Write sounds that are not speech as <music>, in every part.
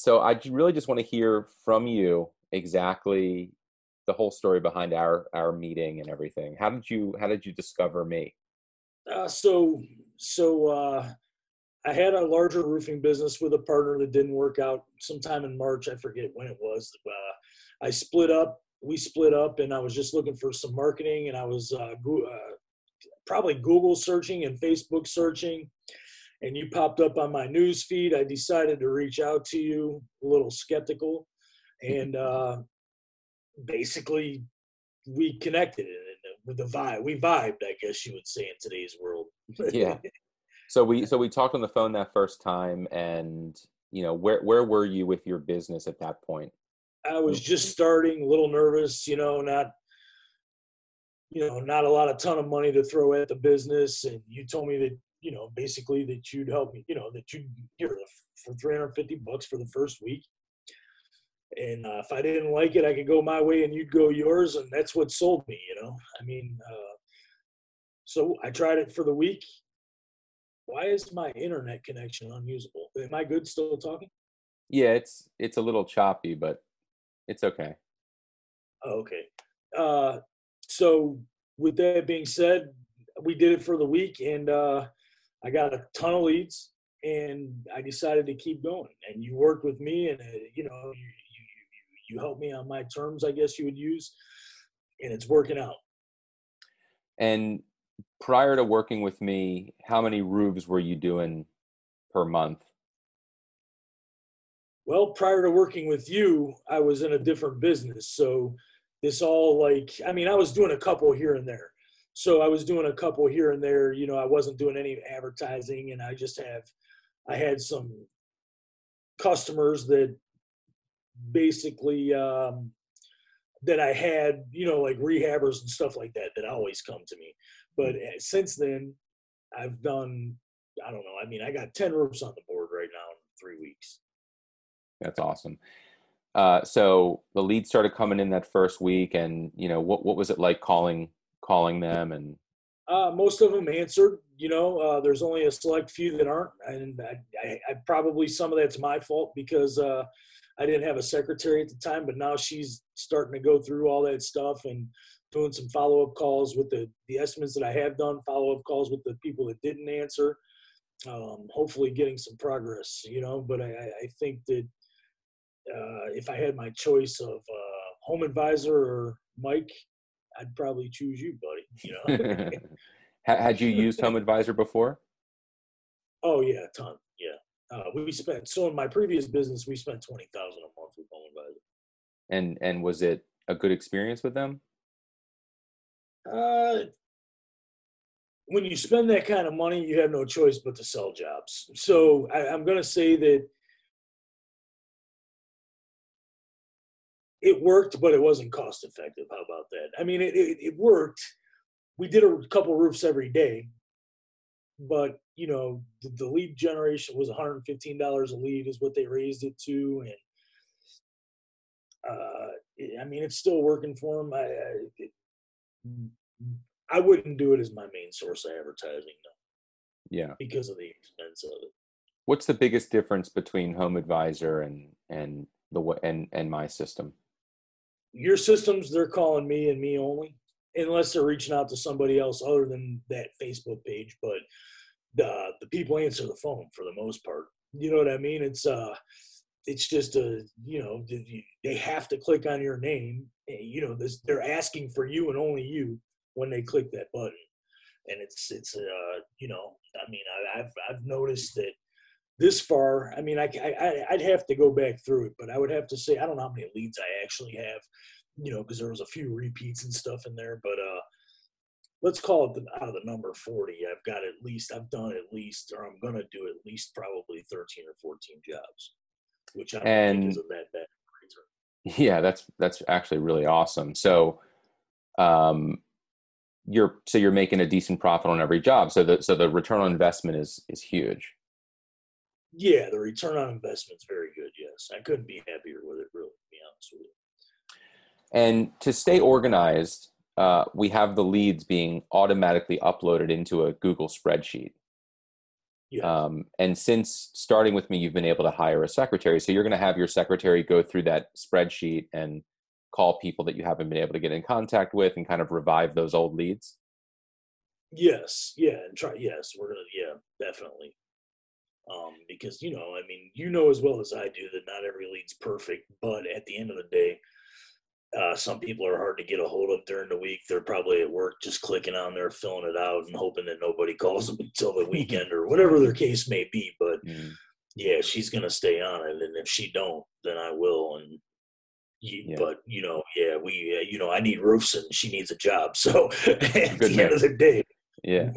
so I really just want to hear from you exactly the whole story behind our our meeting and everything. How did you how did you discover me? Uh, so so uh, I had a larger roofing business with a partner that didn't work out sometime in March. I forget when it was. Uh, I split up. We split up, and I was just looking for some marketing, and I was uh, go- uh, probably Google searching and Facebook searching, and you popped up on my news feed. I decided to reach out to you, a little skeptical, and uh, basically we connected with the vibe. We vibed, I guess you would say in today's world. <laughs> yeah. So we so we talked on the phone that first time, and you know where where were you with your business at that point? I was just starting, a little nervous, you know, not you know, not a lot of ton of money to throw at the business. And you told me that, you know, basically that you'd help me, you know, that you'd here for 350 bucks for the first week. And uh, if I didn't like it, I could go my way and you'd go yours. And that's what sold me, you know, I mean, uh, so I tried it for the week. Why is my internet connection unusable? Am I good still talking? Yeah, it's it's a little choppy, but it's okay. Oh, okay. Uh, so with that being said, we did it for the week, and uh, I got a ton of leads, and I decided to keep going. And you worked with me, and uh, you know, you, you you helped me on my terms, I guess you would use, and it's working out. And prior to working with me, how many roofs were you doing per month? Well, prior to working with you, I was in a different business. So this all like, I mean, I was doing a couple here and there. So I was doing a couple here and there. You know, I wasn't doing any advertising, and I just have, I had some customers that basically um, that I had, you know, like rehabbers and stuff like that that always come to me. But eh, since then, I've done, I don't know. I mean, I got 10 roofs on the board right now in three weeks. That's awesome. Uh, so the leads started coming in that first week, and you know what what was it like calling calling them and uh, most of them answered. You know, uh, there's only a select few that aren't, and I, I, I probably some of that's my fault because uh, I didn't have a secretary at the time. But now she's starting to go through all that stuff and doing some follow up calls with the the estimates that I have done, follow up calls with the people that didn't answer. Um, hopefully, getting some progress. You know, but I, I think that uh, if I had my choice of uh, Home Advisor or Mike, I'd probably choose you, buddy. You know. <laughs> had you used Home Advisor before? Oh yeah, a ton. Yeah, uh, we spent so in my previous business we spent twenty thousand a month with Home Advisor. And and was it a good experience with them? Uh, when you spend that kind of money, you have no choice but to sell jobs. So I, I'm going to say that it worked, but it wasn't cost effective. How about that? I mean, it, it, it worked. We did a couple roofs every day, but you know, the, the lead generation was $115 a lead is what they raised it to, and uh, I mean, it's still working for them. I, I, it, I wouldn't do it as my main source of advertising, though. Yeah, because of the expense of it. What's the biggest difference between Home Advisor and and the and and my system? Your systems they're calling me and me only unless they're reaching out to somebody else other than that facebook page. But the the people answer the phone for the most part. You know what i mean? It's uh it's just a you know they have to click on your name. You know this they're asking for you and only you when they click that button. And it's it's uh you know i mean I, i've i've noticed that this far, I mean, I, I, I'd have to go back through it, but I would have to say, I don't know how many leads I actually have, you know, because there was a few repeats and stuff in there, but, uh, let's call it the, out of the number 40. I've got at least, I've done at least, or I'm going to do at least probably 13 or 14 jobs, which I don't and, think isn't that bad. Yeah, that's, that's actually really awesome. So, um, you're, so you're making a decent profit on every job. So the, so the return on investment is, is huge. Yeah, the return on investment is very good. Yes, I couldn't be happier with it. Really, to be honest with you. And to stay organized, uh, we have the leads being automatically uploaded into a Google spreadsheet. Yeah. Um, and since starting with me, you've been able to hire a secretary. So you're going to have your secretary go through that spreadsheet and call people that you haven't been able to get in contact with and kind of revive those old leads. Yes, yeah, and try. Yes, we're gonna. Yeah, definitely. Um, because you know, I mean, you know as well as I do that not every lead's perfect, but at the end of the day, uh, some people are hard to get a hold of during the week. They're probably at work just clicking on there, filling it out, and hoping that nobody <laughs> calls them until the <laughs> weekend or whatever their case may be. But Mm, yeah, she's gonna stay on it, and if she don't, then I will. And you, Yeah. but you know, yeah, we, uh, you know, I need roofs, and she needs a job. So <laughs> at Good the end of the day, Yeah.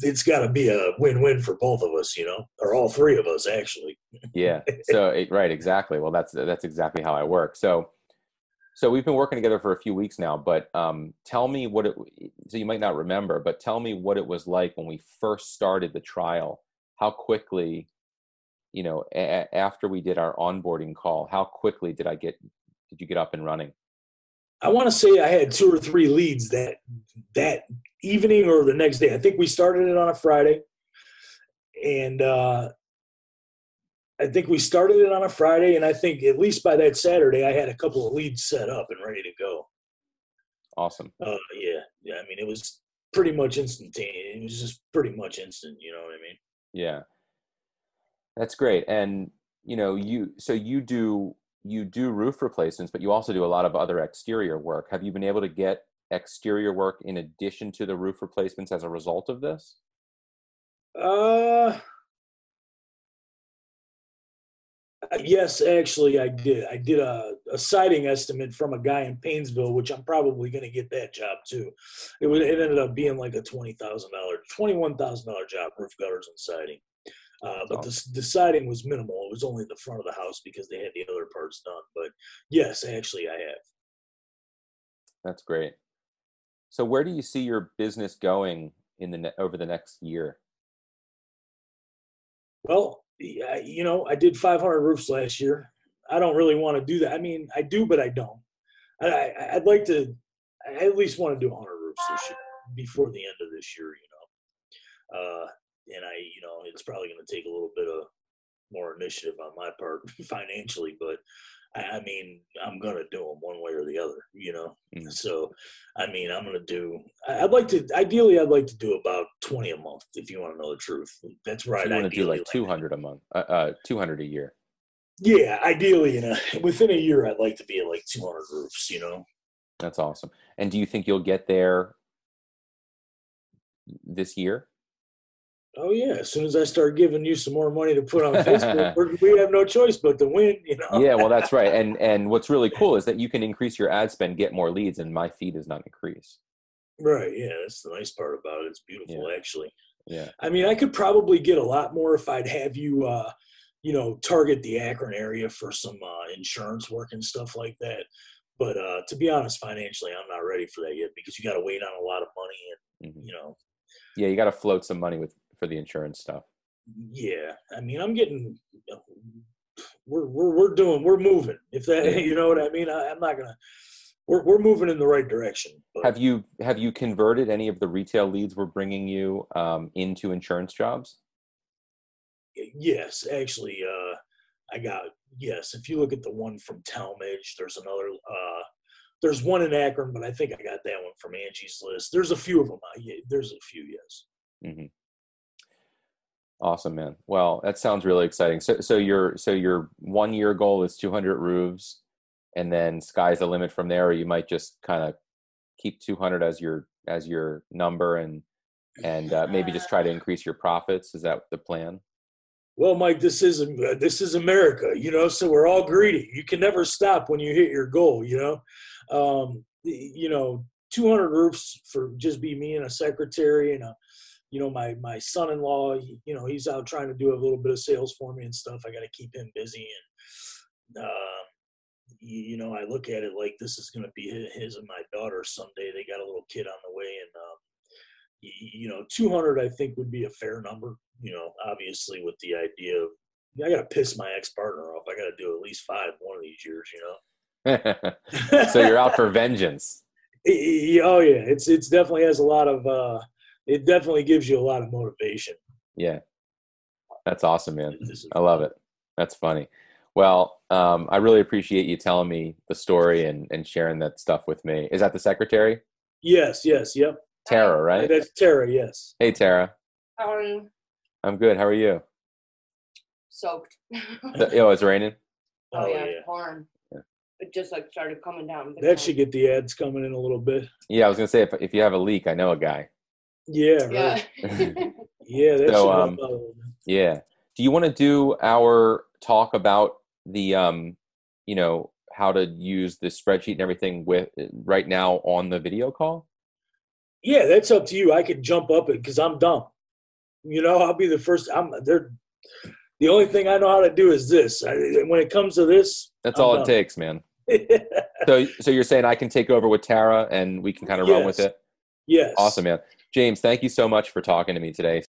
It's got to be a win-win for both of us, you know, or all three of us actually. yeah. So it, right exactly. Well that's that's exactly how i work. So so we've been working together for a few weeks now but um, tell me what it so you might not remember but tell me what it was like when we first started the trial. How quickly you know a- after we did our onboarding call how quickly did i get did you get up and running I want to say I had two or three leads that that evening or the next day. I think we started it on a Friday, and uh, I think we started it on a Friday, and I think at least by that Saturday I had a couple of leads set up and ready to go. awesome Uh, yeah, yeah. I mean, it was pretty much instantaneous. It was just pretty much instant. You know what I mean? Yeah. That's great. And you know, you so you do you do roof replacements, but you also do a lot of other exterior work. Have you been able to get exterior work in addition to the roof replacements as a result of this? Uh, yes, actually, I did. I did a, a siding estimate from a guy in Painesville, which I'm probably going to get that job too. It was. It ended up being like a twenty thousand dollar, twenty one thousand dollar job, roof gutters and siding. Uh, but the, the siding was minimal. It was only the front of the house because they had the other parts done. But yes, actually, I have. That's great. So where do you see your business going in the ne- over the next year? Well, yeah, you know, I did 500 roofs last year. I don't really want to do that. I mean, I do, but I don't. I, I, I'd like to. I at least want to do 100 roofs this year before the end of this year. You know, uh, and I, you know, it's probably going to take a little bit of more initiative on my part <laughs> financially, but I, I mean, I'm going to do them one way or the other. You know, Mhm. so I mean, I'm going to do. I- I'd like to. Ideally, I'd like to do about 20 a month. If you want to know the truth, that's right. So you want to do like 200 a month, uh, uh, 200 a year. Yeah, ideally, in a <laughs> within a year, I'd like to be at like 200 roofs. You know. That's awesome. And do you think you'll get there this year? Oh yeah, as soon as I start giving you some more money to put on Facebook, we're, have no choice but to win. You know. yeah well that's right and and what's really cool is that you can increase your ad spend get more leads and my fee does not increase Right. Yeah, that's the nice part about it. It's beautiful, actually. yeah I mean, I could probably get a lot more if I'd have you, uh, you know, target the Akron area for some uh, insurance work and stuff like that. But uh, to be honest, financially, I'm not ready for that yet because you got to wait on a lot of money, and you know, yeah you got to float some money with for the insurance stuff yeah. I mean, I'm getting, we're we're we're doing, we're moving. If that, <laughs> you know what I mean, I, I'm not gonna. We're we're moving in the right direction. But have you have you converted any of the retail leads we're bringing you um, into insurance jobs yes, actually, uh, I got yes. If you look at the one from Tallmadge, there's another. Uh, there's one in Akron, but I think I got that one from Angie's List. There's a few of them. Yeah, there's a few, yes. Awesome man well that sounds really exciting so so your so your one year goal is 200 roofs and then sky's the limit from there or you might just kind of keep 200 as your as your number and and uh, maybe just try to increase your profits is that the plan Well, Mike, this is uh, this is America, you know. So we're all greedy. You can never stop when you hit your goal, you know. Um, you know, 200 roofs for just be me and a secretary and a, you know, my my son-in-law. he- You know, he's out trying to do a little bit of sales for me and stuff. I got to keep him busy and. Uh, you, you know, I look at it like this is going to be hi- his and my daughter someday. They got a little kid on the way, and um, y- you know, 200 I think would be a fair number. You know, obviously with the idea of I got to piss my ex partner off. I got to do at least five one of these years. You know. <laughs> so you're out for vengeance <laughs> oh yeah, it's it's definitely has a lot of. uh It definitely gives you a lot of motivation. yeah That's awesome, man. I love it. That's funny. Well, um, I really appreciate you telling me the story and, and sharing that stuff with me. Is that the secretary? Yes, yes, yep. Tara, right? That's Tara. Yes. Hey, Tara. Um, I'm good. How are you? soaked. Oh, it's raining? oh, Oh, yeah, yeah. pouring. Yeah. It just like started coming down. That time. should get the ads coming in a little bit. Yeah, I was going to say, if, if you have a leak, I know a guy. Yeah. Yeah. Right. <laughs> Yeah. That So, um, help out a little bit. Yeah. Do you want to do our talk about the, um, you know, how to use the spreadsheet and everything with right now on the video call? Yeah, that's up to you. I could jump up it because I'm dumb. You know, I'll be the first. I'm there. The only thing I know how to do is this. I, when it comes to this, That's I'm all it takes, man. <laughs> So, so you're saying I can take over with Tara and we can kind of run with it? yes. Awesome, man. James, thank you so much for talking to me today.